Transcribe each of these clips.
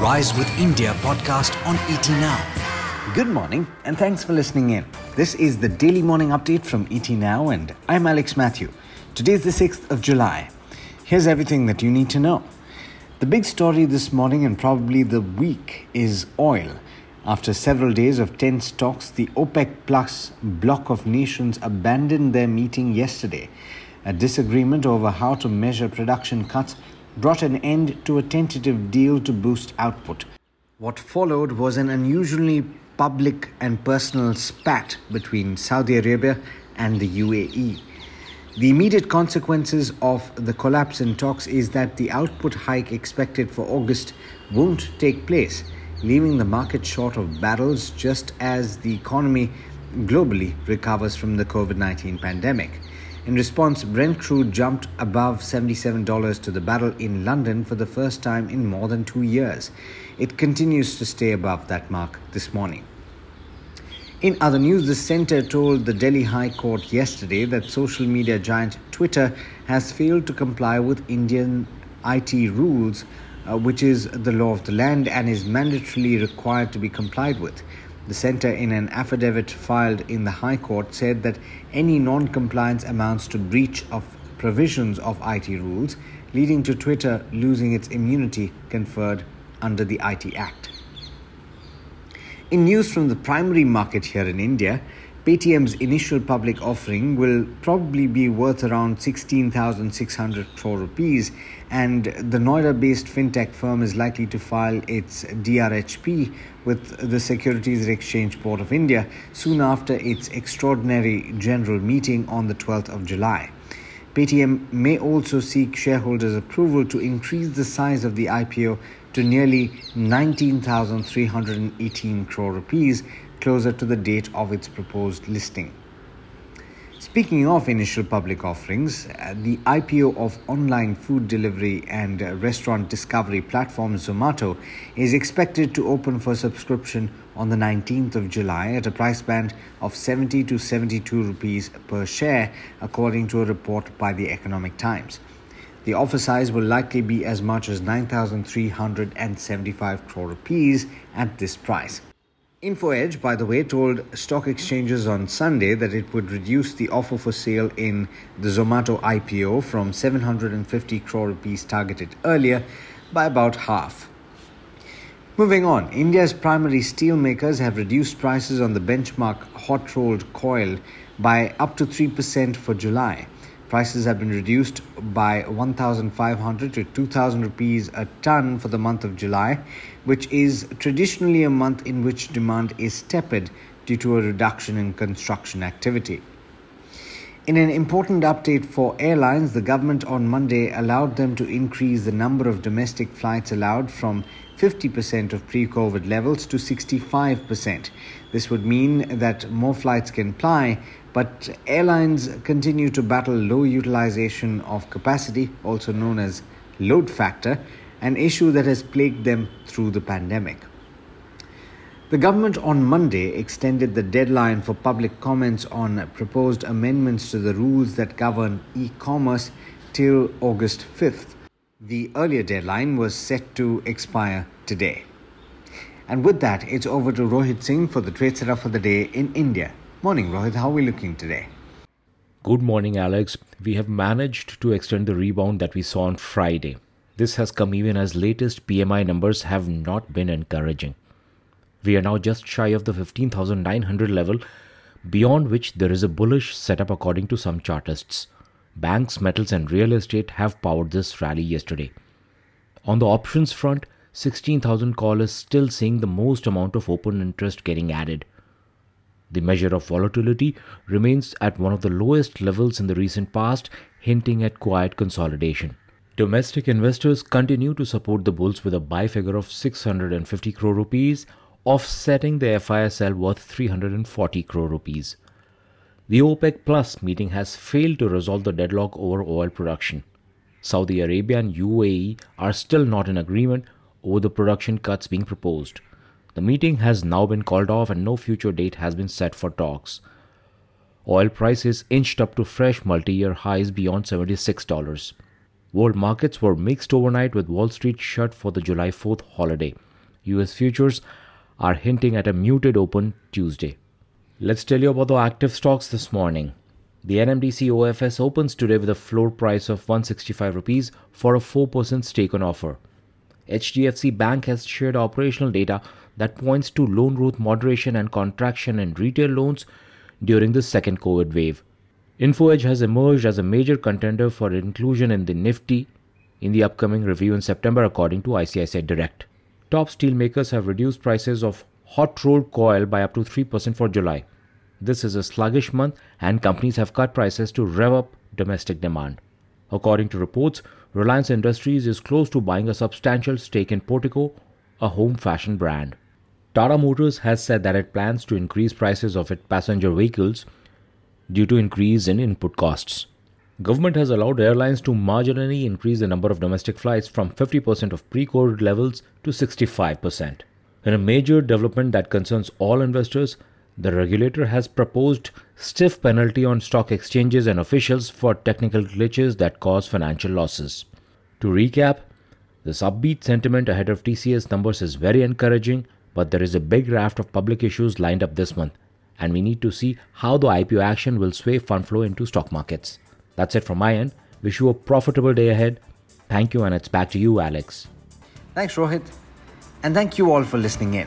Rise with India podcast on ET Now. Good morning and thanks for listening in. This is the daily morning update from ET Now and I'm Alex Matthew. Today is the 6th of July. Here's everything that you need to know. The big story this morning and probably the week is oil. After several days of tense talks, the OPEC Plus bloc of nations abandoned their meeting yesterday. A disagreement over how to measure production cuts brought an end to a tentative deal to boost output. What followed was an unusually public and personal spat between Saudi Arabia and the UAE. The immediate consequences of the collapse in talks is that the output hike expected for August won't take place, leaving the market short of barrels just as the economy globally recovers from the COVID 19 pandemic. In response, Brent crude jumped above $77 to the barrel in London for the first time in more than two years. It continues to stay above that mark this morning. In other news, the centre told the Delhi High Court yesterday that social media giant Twitter has failed to comply with Indian IT rules, uh, which is the law of the land and is mandatorily required to be complied with. The centre, in an affidavit filed in the High Court, said that any non compliance amounts to breach of provisions of IT rules, leading to Twitter losing its immunity conferred under the IT Act. In news from the primary market here in India, Paytm's initial public offering will probably be worth around 16,600 crore rupees, and the Noida based fintech firm is likely to file its DRHP with the Securities Exchange Board of India soon after its extraordinary general meeting on the 12th of July. Paytm may also seek shareholders' approval to increase the size of the IPO to nearly 19,318 crore rupees closer to the date of its proposed listing. Speaking of initial public offerings, uh, the IPO of online food delivery and restaurant discovery platform Zomato is expected to open for subscription on the 19th of July at a price band of 70 to 72 rupees per share, according to a report by the Economic Times. The offer size will likely be as much as 9,375 crore rupees at this price. InfoEdge, by the way, told stock exchanges on Sunday that it would reduce the offer for sale in the Zomato IPO from 750 crore rupees targeted earlier by about half. Moving on, India's primary steel makers have reduced prices on the benchmark hot rolled coil by up to 3% for July. Prices have been reduced by 1,500 to 2,000 rupees a ton for the month of July, which is traditionally a month in which demand is tepid due to a reduction in construction activity. In an important update for airlines, the government on Monday allowed them to increase the number of domestic flights allowed from 50% of pre COVID levels to 65%. This would mean that more flights can fly, but airlines continue to battle low utilization of capacity, also known as load factor, an issue that has plagued them through the pandemic. The government on Monday extended the deadline for public comments on proposed amendments to the rules that govern e commerce till August 5th. The earlier deadline was set to expire today. And with that, it's over to Rohit Singh for the trade setup for the day in India. Morning, Rohit. How are we looking today? Good morning, Alex. We have managed to extend the rebound that we saw on Friday. This has come even as latest PMI numbers have not been encouraging. We are now just shy of the 15,900 level, beyond which there is a bullish setup according to some chartists. Banks, metals, and real estate have powered this rally yesterday. On the options front, 16,000 call is still seeing the most amount of open interest getting added. The measure of volatility remains at one of the lowest levels in the recent past, hinting at quiet consolidation. Domestic investors continue to support the bulls with a buy figure of 650 crore rupees, offsetting the FISL worth 340 crore rupees. The OPEC Plus meeting has failed to resolve the deadlock over oil production. Saudi Arabia and UAE are still not in agreement over the production cuts being proposed. The meeting has now been called off and no future date has been set for talks. Oil prices inched up to fresh multi year highs beyond $76. World markets were mixed overnight with Wall Street shut for the July 4th holiday. US futures are hinting at a muted open Tuesday. Let's tell you about the active stocks this morning. The NMDC OFS opens today with a floor price of 165 rupees for a 4% stake on offer. HDFC Bank has shared operational data that points to loan growth moderation and contraction in retail loans during the second COVID wave. InfoEdge has emerged as a major contender for inclusion in the Nifty in the upcoming review in September, according to ICICI Direct. Top steelmakers have reduced prices of hot rolled coil by up to 3% for July. This is a sluggish month, and companies have cut prices to rev up domestic demand. According to reports, Reliance Industries is close to buying a substantial stake in Portico, a home fashion brand. Tata Motors has said that it plans to increase prices of its passenger vehicles due to increase in input costs. Government has allowed airlines to marginally increase the number of domestic flights from 50% of pre-COVID levels to 65%. In a major development that concerns all investors, the regulator has proposed stiff penalty on stock exchanges and officials for technical glitches that cause financial losses. To recap, this upbeat sentiment ahead of TCS numbers is very encouraging, but there is a big raft of public issues lined up this month, and we need to see how the IPO action will sway fund flow into stock markets. That's it from my end. Wish you a profitable day ahead. Thank you, and it's back to you, Alex. Thanks, Rohit. And thank you all for listening in.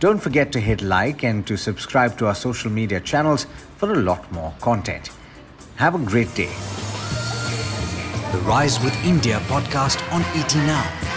Don't forget to hit like and to subscribe to our social media channels for a lot more content. Have a great day. The Rise with India podcast on ET Now.